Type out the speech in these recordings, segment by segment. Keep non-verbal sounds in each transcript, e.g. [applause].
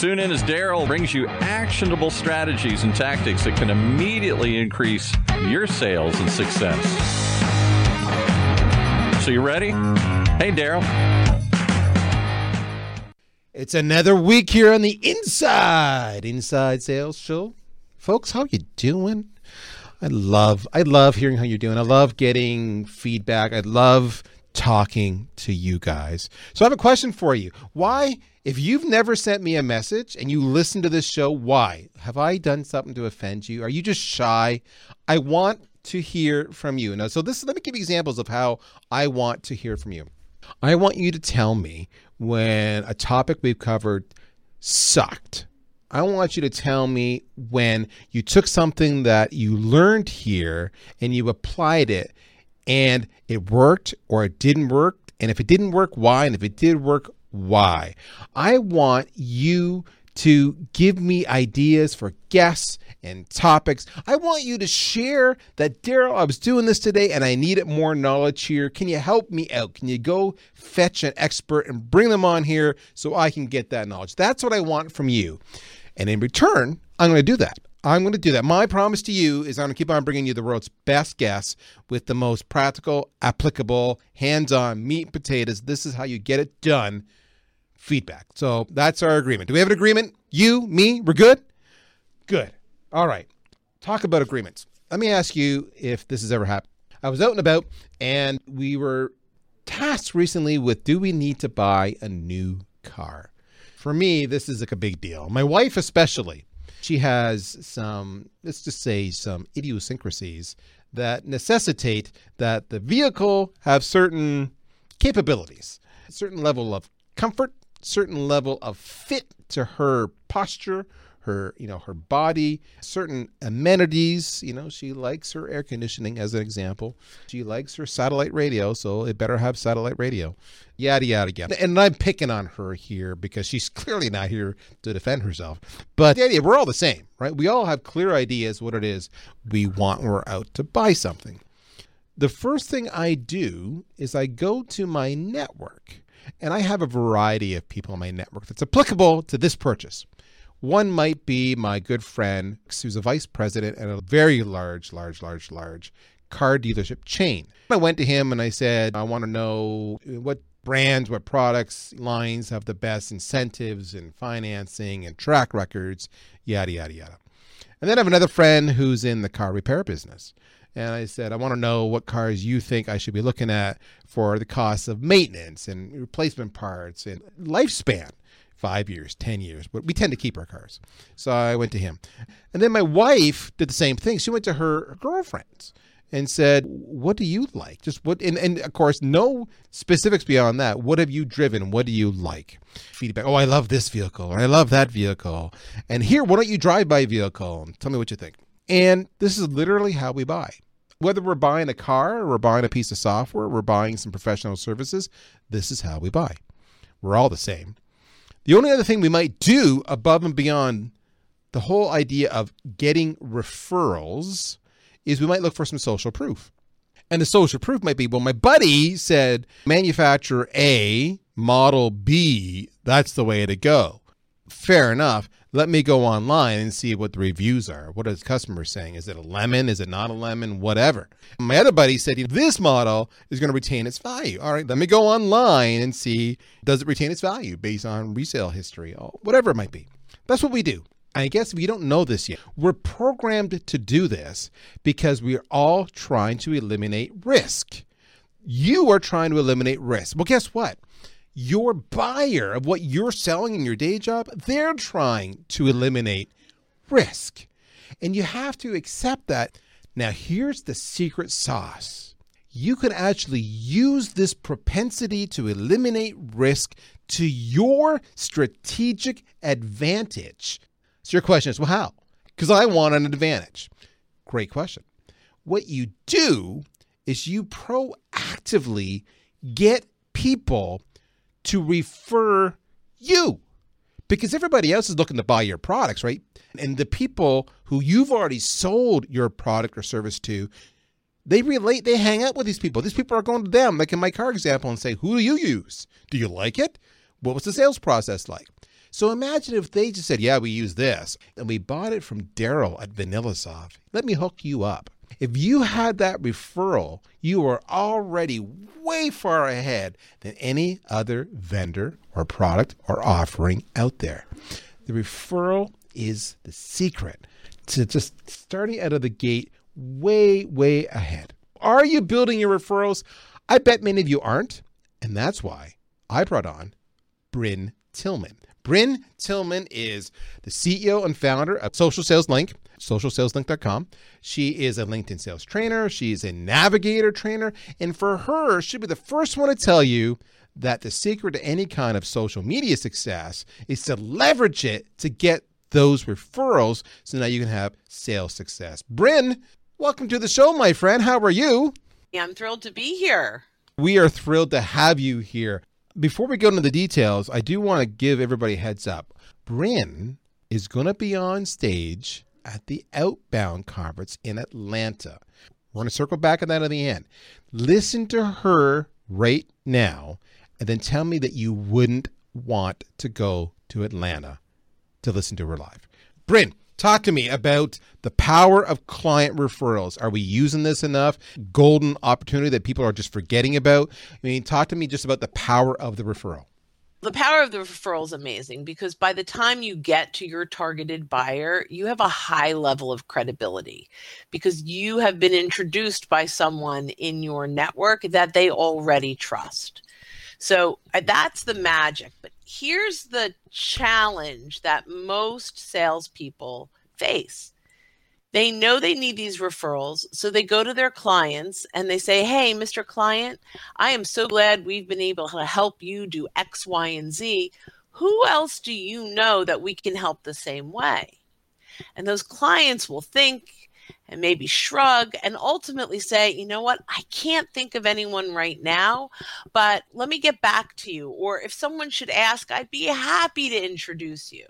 Tune in as Darryl brings you actionable strategies and tactics that can immediately increase your sales and success. So, you ready? Hey, Darryl. It's another week here on the Inside Inside Sales Show. Folks, how you doing? I love I love hearing how you're doing. I love getting feedback. I love talking to you guys. So I have a question for you. Why if you've never sent me a message and you listen to this show, why? Have I done something to offend you? Are you just shy? I want to hear from you. Now, so this let me give you examples of how I want to hear from you. I want you to tell me when a topic we've covered sucked. I want you to tell me when you took something that you learned here and you applied it and it worked or it didn't work. And if it didn't work, why? And if it did work, why. I want you to give me ideas for guests and topics. I want you to share that, Darryl, I was doing this today and I needed more knowledge here. Can you help me out? Can you go fetch an expert and bring them on here so I can get that knowledge? That's what I want from you. And in return, I'm going to do that. I'm going to do that. My promise to you is I'm going to keep on bringing you the world's best guests with the most practical, applicable, hands on meat and potatoes. This is how you get it done feedback. So that's our agreement. Do we have an agreement? You, me, we're good? Good. All right. Talk about agreements. Let me ask you if this has ever happened. I was out and about and we were tasked recently with do we need to buy a new car? For me, this is like a big deal. My wife, especially, she has some, let's just say, some idiosyncrasies that necessitate that the vehicle have certain capabilities, a certain level of comfort, certain level of fit to her posture, her, you know, her body, certain amenities. You know, she likes her air conditioning as an example. She likes her satellite radio, so it better have satellite radio. Yada yada yada. And I'm picking on her here because she's [laughs] clearly not here to defend herself. But the idea, we're all the same, right? We all have clear ideas what it is we want when we're out to buy something. The first thing I do is I go to my network and I have a variety of people in my network that's applicable to this purchase. One might be my good friend who's a vice president at a very large, large, large, large car dealership chain. I went to him and I said, I want to know what brands, what products, lines have the best incentives and financing and track records, yada, yada, yada. And then I have another friend who's in the car repair business. And I said, I want to know what cars you think I should be looking at for the cost of maintenance and replacement parts and lifespan five years, 10 years, but we tend to keep our cars. So I went to him. And then my wife did the same thing. She went to her girlfriends and said, What do you like? Just what, and, and of course, no specifics beyond that. What have you driven? What do you like? Feedback. Oh, I love this vehicle, or I love that vehicle. And here, why don't you drive my vehicle? And tell me what you think. And this is literally how we buy. Whether we're buying a car or we're buying a piece of software, we're buying some professional services, this is how we buy. We're all the same. The only other thing we might do above and beyond the whole idea of getting referrals is we might look for some social proof. And the social proof might be well, my buddy said manufacturer A, model B, that's the way to go. Fair enough. Let me go online and see what the reviews are. What are the customers saying? Is it a lemon? Is it not a lemon? Whatever. My other buddy said this model is going to retain its value. All right, let me go online and see does it retain its value based on resale history, or whatever it might be. That's what we do. I guess you don't know this yet, we're programmed to do this because we are all trying to eliminate risk. You are trying to eliminate risk. Well, guess what? Your buyer of what you're selling in your day job, they're trying to eliminate risk. And you have to accept that. Now, here's the secret sauce you can actually use this propensity to eliminate risk to your strategic advantage. So, your question is, well, how? Because I want an advantage. Great question. What you do is you proactively get people to refer you because everybody else is looking to buy your products, right? And the people who you've already sold your product or service to, they relate, they hang out with these people. These people are going to them, like in my car example, and say, Who do you use? Do you like it? What was the sales process like? So imagine if they just said, Yeah, we use this, and we bought it from Darryl at VanillaSoft. Let me hook you up. If you had that referral, you are already way far ahead than any other vendor or product or offering out there. The referral is the secret to just starting out of the gate way, way ahead. Are you building your referrals? I bet many of you aren't. And that's why I brought on Brynne Tillman. Brynne Tillman is the CEO and founder of Social Sales Link, socialsaleslink.com. She is a LinkedIn sales trainer, she's a navigator trainer, and for her, she'll be the first one to tell you that the secret to any kind of social media success is to leverage it to get those referrals so now you can have sales success. Brynne, welcome to the show, my friend. How are you? Yeah, I'm thrilled to be here. We are thrilled to have you here. Before we go into the details, I do want to give everybody a heads up. Brynne is going to be on stage at the Outbound Conference in Atlanta. We're going to circle back on that at the end. Listen to her right now and then tell me that you wouldn't want to go to Atlanta to listen to her live. Brynne, talk to me about the power of client referrals. Are we using this enough? Golden opportunity that people are just forgetting about? I mean, talk to me just about the power of the referral. The power of the referral is amazing because by the time you get to your targeted buyer, you have a high level of credibility because you have been introduced by someone in your network that they already trust. So uh, that's the magic. But here's the challenge that most salespeople face. They know they need these referrals, so they go to their clients and they say, Hey, Mr. Client, I am so glad we've been able to help you do X, Y, and Z. Who else do you know that we can help the same way? And those clients will think and maybe shrug and ultimately say, you know what, I can't think of anyone right now, but let me get back to you. Or if someone should ask, I'd be happy to introduce you.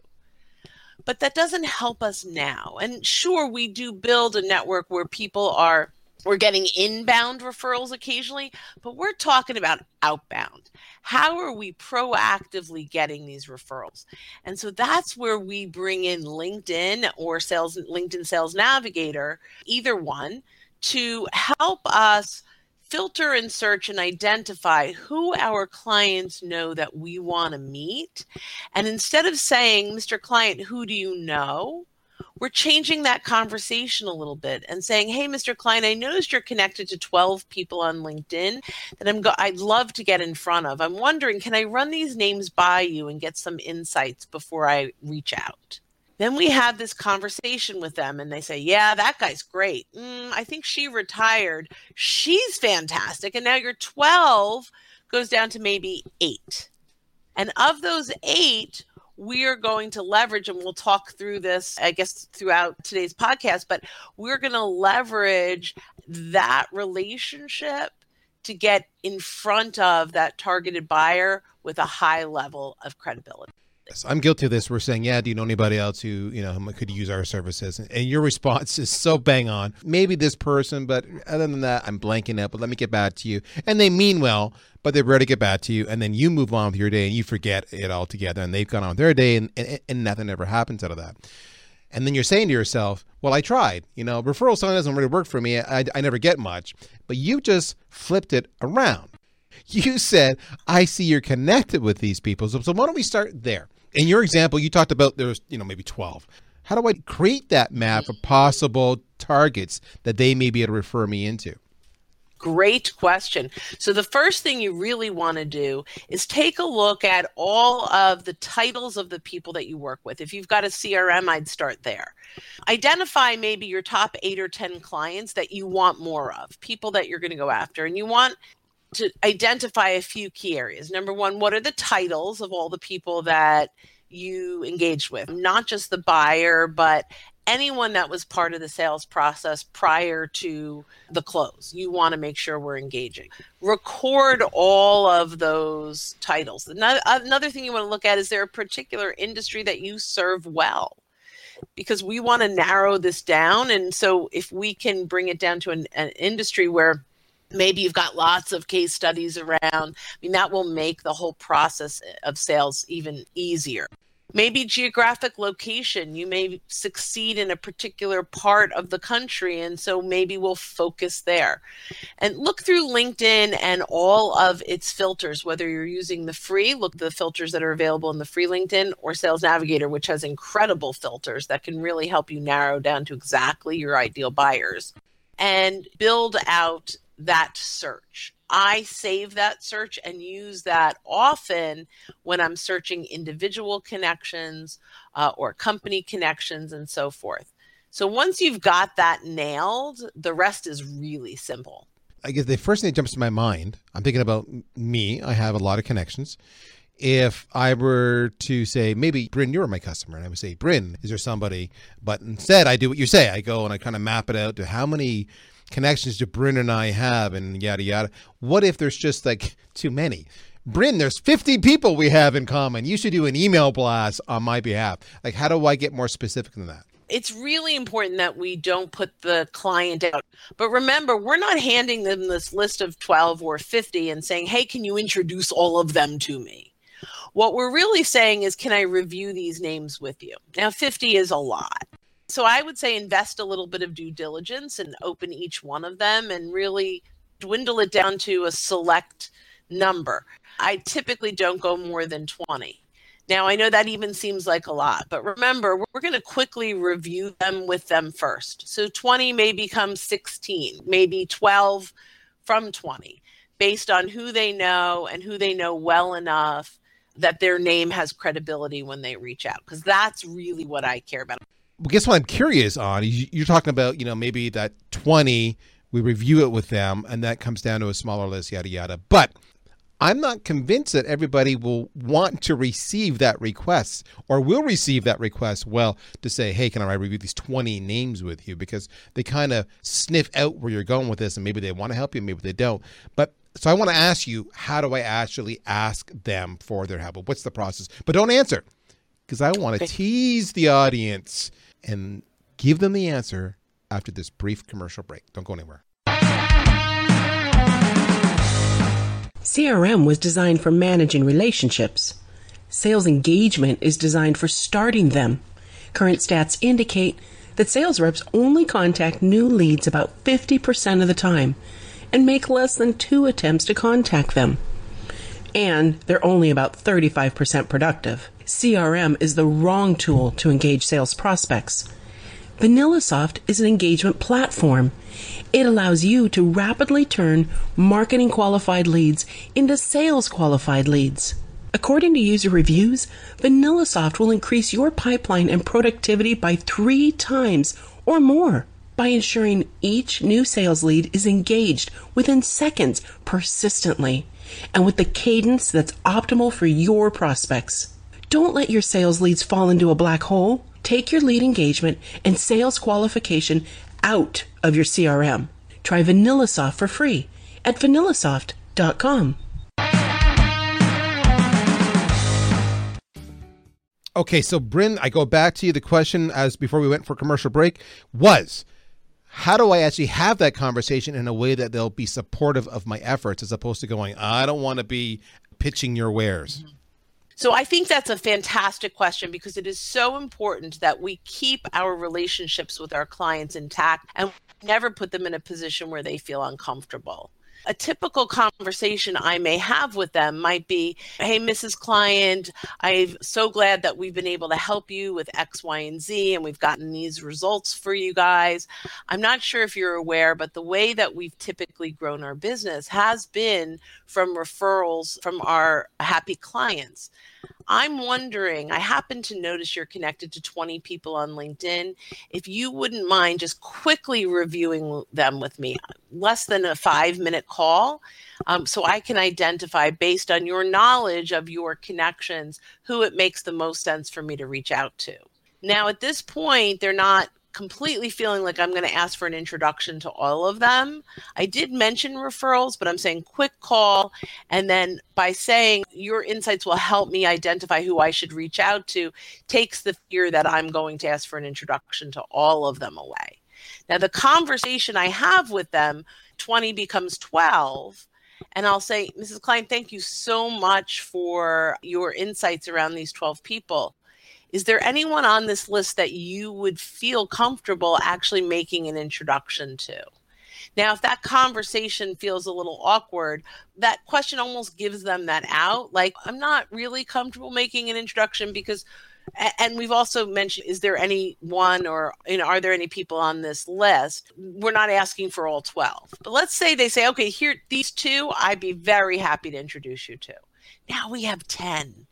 But that doesn't help us now. And sure, we do build a network where people are we're getting inbound referrals occasionally, but we're talking about outbound. How are we proactively getting these referrals? And so that's where we bring in LinkedIn or sales LinkedIn Sales Navigator, either one, to help us filter and search and identify who our clients know that we want to meet. And instead of saying, Mr. Client, who do you know? we're changing that conversation a little bit and saying, "Hey, Mr. Klein, I noticed you're connected to 12 people on LinkedIn that I'm go- I'd love to get in front of. I'm wondering, can I run these names by you and get some insights before I reach out?" Then we have this conversation with them, and they say, "Yeah, that guy's great. Mm, I think she retired. She's fantastic." And now your 12 goes down to maybe eight. And of those eight, we are going to leverage, and we'll talk through this, I guess, throughout today's podcast, but we're going to leverage that relationship to get in front of that targeted buyer with a high level of credibility. I'm guilty of this. We're saying, yeah, do you know anybody else who, you know, could use our services? And your response is so bang on. Maybe this person, but other than that, I'm blanking out, but let me get back to you. And they mean well, but they're ready to get back to you, and then you move on with your day and you forget it altogether, and they've gone on their day, and, and, and nothing ever happens out of that. And then you're saying to yourself, well, I tried. You know, referral sign doesn't really work for me. I, I never get much. But you just flipped it around. [laughs] You said, I see you're connected with these people. So, so why don't we start there? In your example, you talked about there's, you know, maybe 12. How do I create that map of possible targets that they may be able to refer me into? Great question. So, the first thing you really want to do is take a look at all of the titles of the people that you work with. If you've got a CRM, I'd start there. Identify maybe your top eight or 10 clients that you want more of, people that you're going to go after. And you want to identify a few key areas. Number one, what are the titles of all the people that you engaged with? Not just the buyer, but anyone that was part of the sales process prior to the close. You want to make sure we're engaging. Record all of those titles. Another, another thing you want to look at is there a particular industry that you serve well? Because we want to narrow this down. And so if we can bring it down to an, an industry where maybe you've got lots of case studies around, I mean, that will make the whole process of sales even easier. Maybe geographic location you may succeed in a particular part of the country and so maybe we'll focus there. And look through linkedin and all of its filters whether you're using the free look the filters that are available in the free linkedin or sales navigator which has incredible filters that can really help you narrow down to exactly your ideal buyers and build out that search I save that search and use that often when I'm searching individual connections uh, or company connections and so forth. So once you've got that nailed, the rest is really simple. I guess the first thing that jumps to my mind, I'm thinking about me. I have a lot of connections. If I were to say, maybe Brynne, you're my customer, and I would say, Brynne, is there somebody? But instead, I do what you say. I go and I kind of map it out to how many connections do Brynne and I have and yada yada. What if there's just like too many? Brynne, there's 50 people we have in common. You should do an email blast on my behalf. Like, how do I get more specific than that? It's really important that we don't put the client out. But remember, we're not handing them this list of 12 or 50 and saying, hey, can you introduce all of them to me? What we're really saying is, can I review these names with you? Now, 50 is a lot. So I would say invest a little bit of due diligence and open each one of them and really dwindle it down to a select number. I typically don't go more than 20. Now, I know that even seems like a lot, but remember, we're going to quickly review them with them first. So 20 may become 16, maybe 12 from 20, based on who they know and who they know well enough that their name has credibility when they reach out, because that's really what I care about guess what I'm curious on? You're talking about, you know, maybe that 20, we review it with them, and that comes down to a smaller list, yada, yada. But I'm not convinced that everybody will want to receive that request or will receive that request well to say, hey, can I review these 20 names with you? Because they kind of sniff out where you're going with this and maybe they want to help you, maybe they don't. But so I want to ask you, how do I actually ask them for their help? What's the process? But don't answer because I want to tease the audience and give them the answer after this brief commercial break. Don't go anywhere. CRM was designed for managing relationships. Sales engagement is designed for starting them. Current stats indicate that sales reps only contact new leads about 50% of the time and make less than two attempts to contact them. And they're only about 35% productive. CRM is the wrong tool to engage sales prospects. VanillaSoft is an engagement platform. It allows you to rapidly turn marketing qualified leads into sales qualified leads. According to user reviews, VanillaSoft will increase your pipeline and productivity by three times or more by ensuring each new sales lead is engaged within seconds persistently and with the cadence that's optimal for your prospects. Don't let your sales leads fall into a black hole. Take your lead engagement and sales qualification out of your CRM. Try VanillaSoft for free at vanillasoft.com. Okay, so Brynne, I go back to you. The question, as before we went for commercial break, was how do I actually have that conversation in a way that they'll be supportive of my efforts as opposed to going, I don't want to be pitching your wares? Mm-hmm. So I think that's a fantastic question because it is so important that we keep our relationships with our clients intact and never put them in a position where they feel uncomfortable a typical conversation I may have with them might be, Hey, Mrs. Client, I'm so glad that we've been able to help you with X, Y, and Z, and we've gotten these results for you guys. I'm not sure if you're aware, but the way that we've typically grown our business has been from referrals from our happy clients. I'm wondering, I happen to notice you're connected to 20 people on LinkedIn. If you wouldn't mind just quickly reviewing them with me, less than a five minute call, um, so I can identify based on your knowledge of your connections who it makes the most sense for me to reach out to. Now, at this point, they're not completely feeling like I'm going to ask for an introduction to all of them. I did mention referrals, but I'm saying quick call. And then by saying your insights will help me identify who I should reach out to, takes the fear that I'm going to ask for an introduction to all of them away. Now, the conversation I have with them, 20 becomes 12. And I'll say, Mrs. Klein, thank you so much for your insights around these 12 people is there anyone on this list that you would feel comfortable actually making an introduction to? Now, if that conversation feels a little awkward, that question almost gives them that out. Like, I'm not really comfortable making an introduction because, and we've also mentioned, is there any one or, you know, are there any people on this list? We're not asking for all 12. But let's say they say, okay, here, these two, I'd be very happy to introduce you to. Now we have 10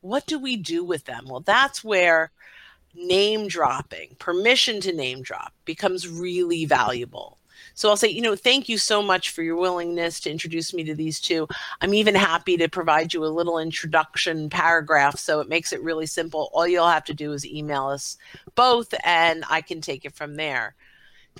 what do we do with them? Well, that's where name dropping, permission to name drop becomes really valuable. So I'll say, you know, thank you so much for your willingness to introduce me to these two. I'm even happy to provide you a little introduction paragraph so it makes it really simple. All you'll have to do is email us both and I can take it from there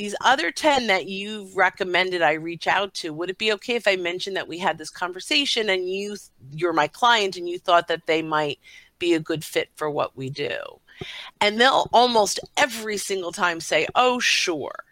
these other 10 that you've recommended I reach out to, would it be okay if I mentioned that we had this conversation and you you're my client and you thought that they might be a good fit for what we do? And they'll almost every single time say, "Oh, sure."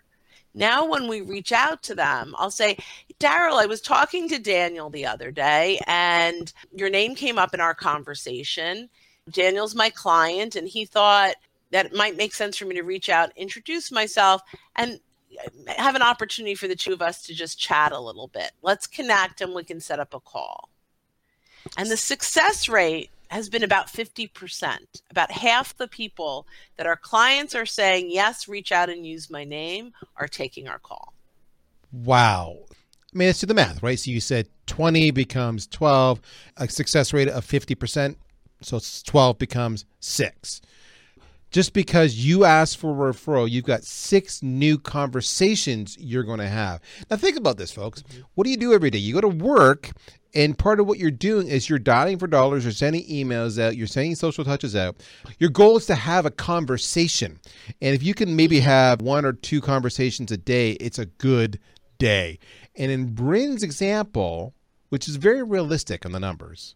Now when we reach out to them, I'll say, "Darryl, I was talking to Daniel the other day and your name came up in our conversation." Daniel's my client and he thought that it might make sense for me to reach out, introduce myself, and uh, have an opportunity for the two of us to just chat a little bit. Let's connect and we can set up a call. And the success rate has been about 50%. About half the people that our clients are saying, yes, reach out and use my name, are taking our call. Wow. I mean, let's do the math, right? So you said 20 becomes 12, a success rate of 50%. So 12 becomes six just because you ask for a referral, you've got six new conversations you're going to have. Now, think about this, folks. What do you do every day? You go to work, and part of what you're doing is you're dialing for dollars, you're sending emails out, you're sending social touches out. Your goal is to have a conversation. And if you can maybe have one or two conversations a day, it's a good day. And in Brynne's example, which is very realistic on the numbers,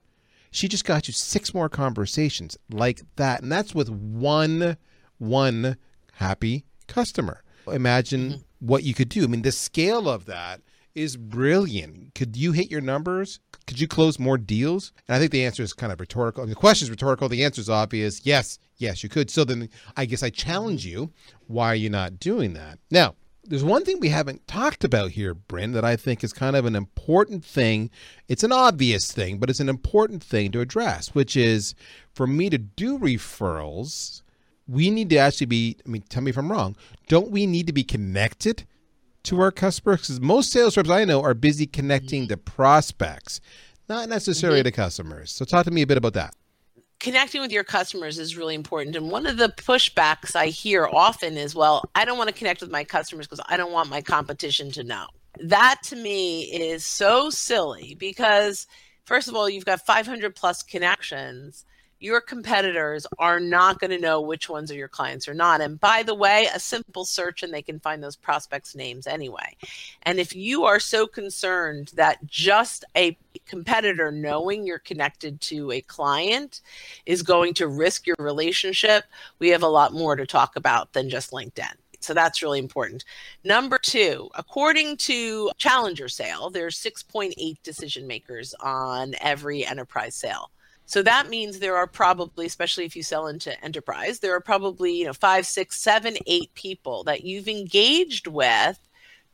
she just got you six more conversations like that. And that's with one one happy customer. Imagine mm-hmm. what you could do. I mean, the scale of that is brilliant. Could you hit your numbers? Could you close more deals? And I think the answer is kind of rhetorical. I mean, the question is rhetorical. The answer is obvious. Yes, yes, you could. So then I guess I challenge you. Why are you not doing that? Now, there's one thing we haven't talked about here, Brynne, that I think is kind of an important thing. It's an obvious thing, but it's an important thing to address, which is for me to do referrals, we need to actually be, I mean, tell me if I'm wrong, don't we need to be connected to our customers? Because most sales reps I know are busy connecting to prospects, not necessarily mm-hmm. to customers. So talk to me a bit about that connecting with your customers is really important. And one of the pushbacks I hear often is, well, I don't want to connect with my customers because I don't want my competition to know. That to me is so silly because, first of all, you've got 500 plus connections your competitors are not going to know which ones are your clients or not. And by the way, a simple search and they can find those prospects' names anyway. And if you are so concerned that just a competitor knowing you're connected to a client is going to risk your relationship, we have a lot more to talk about than just LinkedIn. So that's really important. Number two, according to Challenger Sale, there's 6.8 decision makers on every enterprise sale. So that means there are probably, especially if you sell into enterprise, there are probably, you know, five, six, seven, eight people that you've engaged with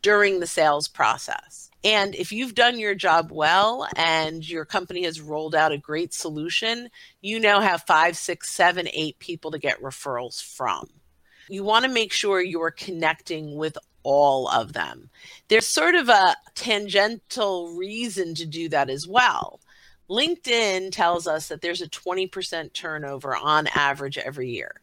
during the sales process. And if you've done your job well and your company has rolled out a great solution, you now have five, six, seven, eight people to get referrals from. You want to make sure you're connecting with all of them. There's sort of a tangential reason to do that as well. LinkedIn tells us that there's a 20% turnover on average every year.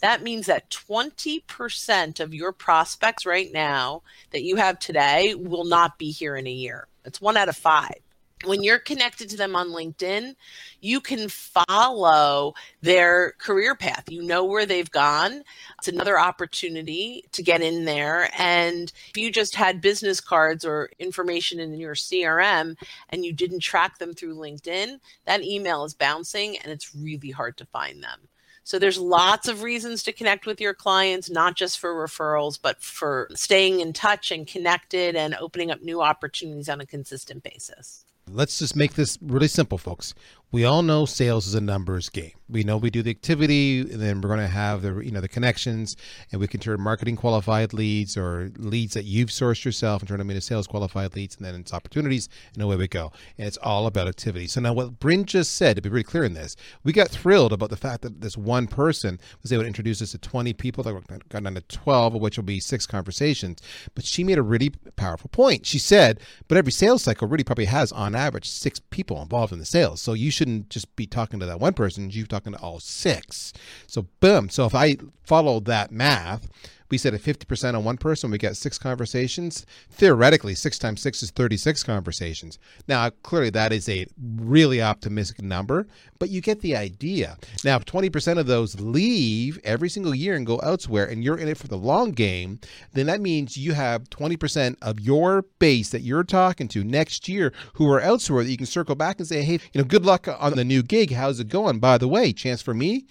That means that 20% of your prospects right now that you have today will not be here in a year. It's one out of five. When you're connected to them on LinkedIn, you can follow their career path. You know where they've gone. It's another opportunity to get in there. And if you just had business cards or information in your CRM and you didn't track them through LinkedIn, that email is bouncing and it's really hard to find them. So there's lots of reasons to connect with your clients, not just for referrals, but for staying in touch and connected and opening up new opportunities on a consistent basis. Let's just make this really simple, folks. We all know sales is a numbers game. We know we do the activity, and then we're going to have the you know the connections, and we can turn marketing qualified leads or leads that you've sourced yourself and turn them into sales qualified leads, and then it's opportunities, and away we go. And it's all about activity. So now, what Brynne just said, to be really clear in this, we got thrilled about the fact that this one person was able to introduce us to 20 people that got down to 12, of which will be six conversations. But she made a really powerful point. She said, but every sales cycle really probably has on average six people involved in the sales. So you shouldn't just be talking to that one person, you're talking to all six. So, boom. So, if I follow that math, we said at 50% on one person, we get six conversations. Theoretically, six times six is 36 conversations. Now, clearly, that is a really optimistic number, but you get the idea. Now, if 20% of those leave every single year and go elsewhere, and you're in it for the long game, then that means you have 20% of your base that you're talking to next year who are elsewhere that you can circle back and say, hey, you know, good luck on the new gig. How's it going? By the way, chance for me?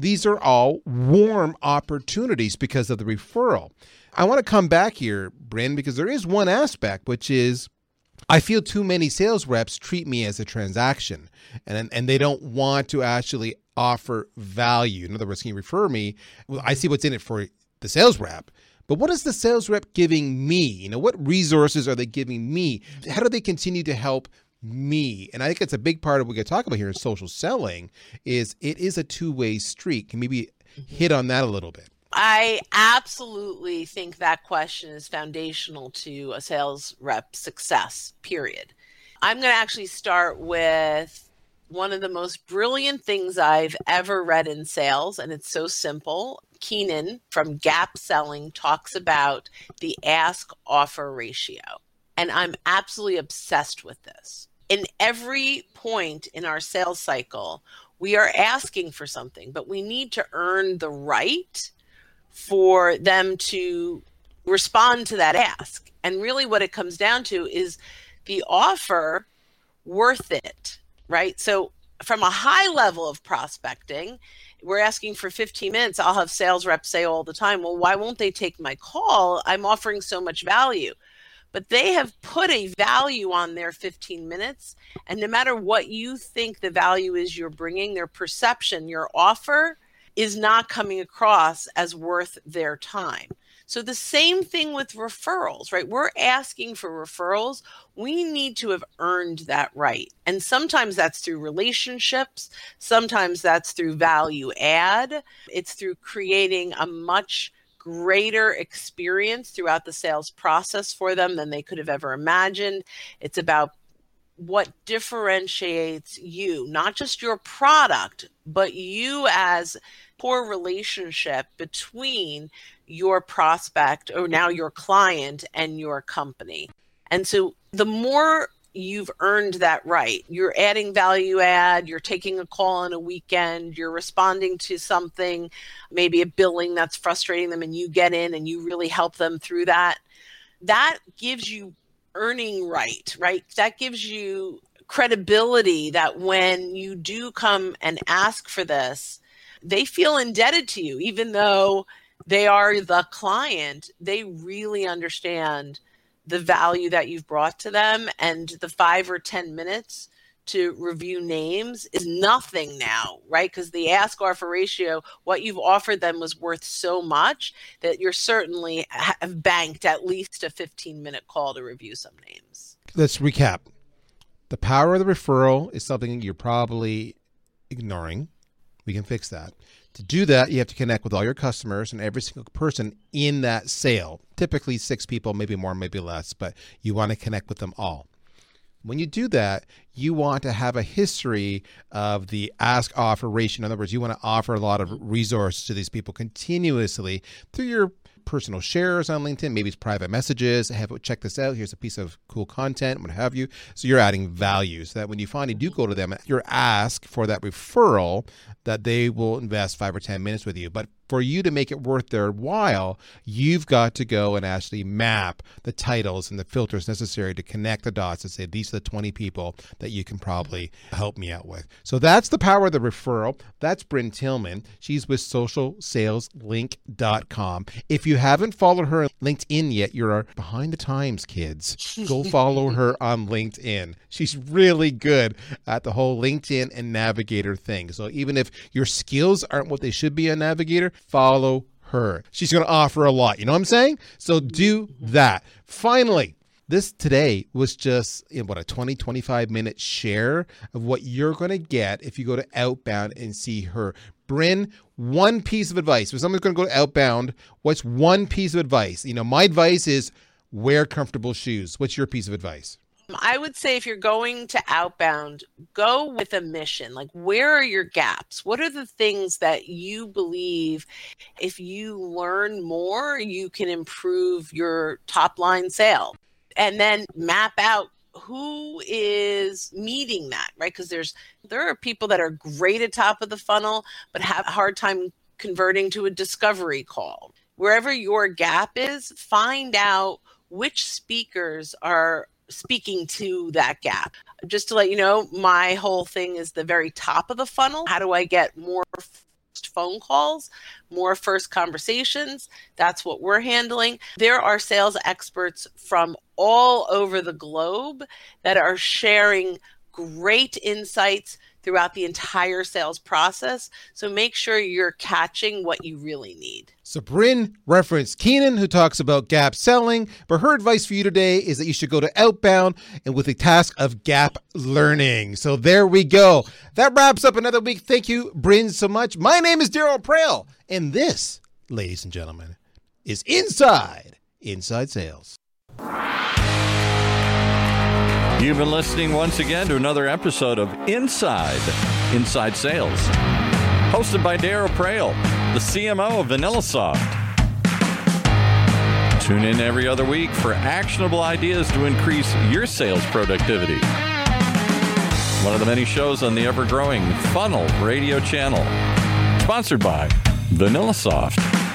These are all warm opportunities because of the referral. I want to come back here, Brynne, because there is one aspect, which is I feel too many sales reps treat me as a transaction and, and they don't want to actually offer value. In other words, can you refer me? Well, I see what's in it for the sales rep. But what is the sales rep giving me? You know, what resources are they giving me? How do they continue to help me and i think it's a big part of what we could talk about here in social selling is it is a two-way street can maybe mm-hmm. hit on that a little bit i absolutely think that question is foundational to a sales rep success period i'm going to actually start with one of the most brilliant things I've ever read in sales, and it's so simple. Keenan from Gap Selling talks about the ask offer ratio. And I'm absolutely obsessed with this in every point in our sales cycle, we are asking for something, but we need to earn the right for them to respond to that ask. And really, what it comes down to is the offer worth it, right? So, from a high level of prospecting, we're asking for 15 minutes. I'll have sales reps say all the time, Well, why won't they take my call? I'm offering so much value but they have put a value on their 15 minutes. And no matter what you think the value is you're bringing, their perception, your offer is not coming across as worth their time. So the same thing with referrals, right? We're asking for referrals. We need to have earned that right. And sometimes that's through relationships, sometimes that's through value add. It's through creating a much greater experience throughout the sales process for them than they could have ever imagined. It's about what differentiates you, not just your product, but you as poor relationship between your prospect or now your client and your company. And so the more you've earned that right. You're adding value add, you're taking a call on a weekend, you're responding to something, maybe a billing that's frustrating them, and you get in and you really help them through that. That gives you earning right, right? That gives you credibility that when you do come and ask for this, they feel indebted to you, even though they are the client, they really understand the value that you've brought to them and the five or 10 minutes to review names is nothing now, right? Because the ask offer ratio, what you've offered them was worth so much that you're certainly have banked at least a 15 minute call to review some names. Let's recap. The power of the referral is something you're probably ignoring. We can fix that. To do that, you have to connect with all your customers and every single person in that sale. Typically, six people, maybe more, maybe less, but you want to connect with them all. When you do that, you want to have a history of the ask offer ratio. In other words, you want to offer a lot of resources to these people continuously through your personal shares on LinkedIn. Maybe it's private messages. Have check this out. Here's a piece of cool content, what have you. So you're adding value so that when you finally do go to them, you're asked for that referral that they will invest five or 10 minutes with you. But for you to make it worth their while, you've got to go and actually map the titles and the filters necessary to connect the dots and say, these are the 20 people that you can probably help me out with. So that's the power of the referral. That's Brynne Tillman. She's with socialsaleslink.com. If you haven't followed her on LinkedIn yet, you're behind the times, kids. Go [laughs] follow her on LinkedIn. She's really good at the whole LinkedIn and Navigator thing. So even if your skills aren't what they should be on Navigator, follow her. She's going to offer a lot. You know what I'm saying? So do that. Finally, this today was just in what a 20 25 minute share of what you're going to get if you go to outbound and see her brynne one piece of advice if someone's going to go to outbound what's one piece of advice you know my advice is wear comfortable shoes what's your piece of advice I would say if you're going to outbound, go with a mission. Like, where are your gaps? What are the things that you believe if you learn more, you can improve your top line sale? And then map out who is meeting that, right? Because there's there are people that are great at top of the funnel, but have a hard time converting to a discovery call. Wherever your gap is, find out which speakers are speaking to that gap. Just to let you know, my whole thing is the very top of the funnel. How do I get more phone calls, more first conversations? That's what we're handling. There are sales experts from all over the globe that are sharing great insights throughout the entire sales process. So make sure you're catching what you really need. So Brynne referenced Keenan, who talks about gap selling, but her advice for you today is that you should go to Outbound and with the task of gap learning. So there we go. That wraps up another week. Thank you, Brynne, so much. My name is Darryl Praill, and this, ladies and gentlemen, is Inside Inside Sales. You've been listening once again to another episode of Inside Inside Sales, hosted by Darryl Praill, the CMO of VanillaSoft. Tune in every other week for actionable ideas to increase your sales productivity. One of the many shows on the ever growing Funnel radio channel, sponsored by VanillaSoft.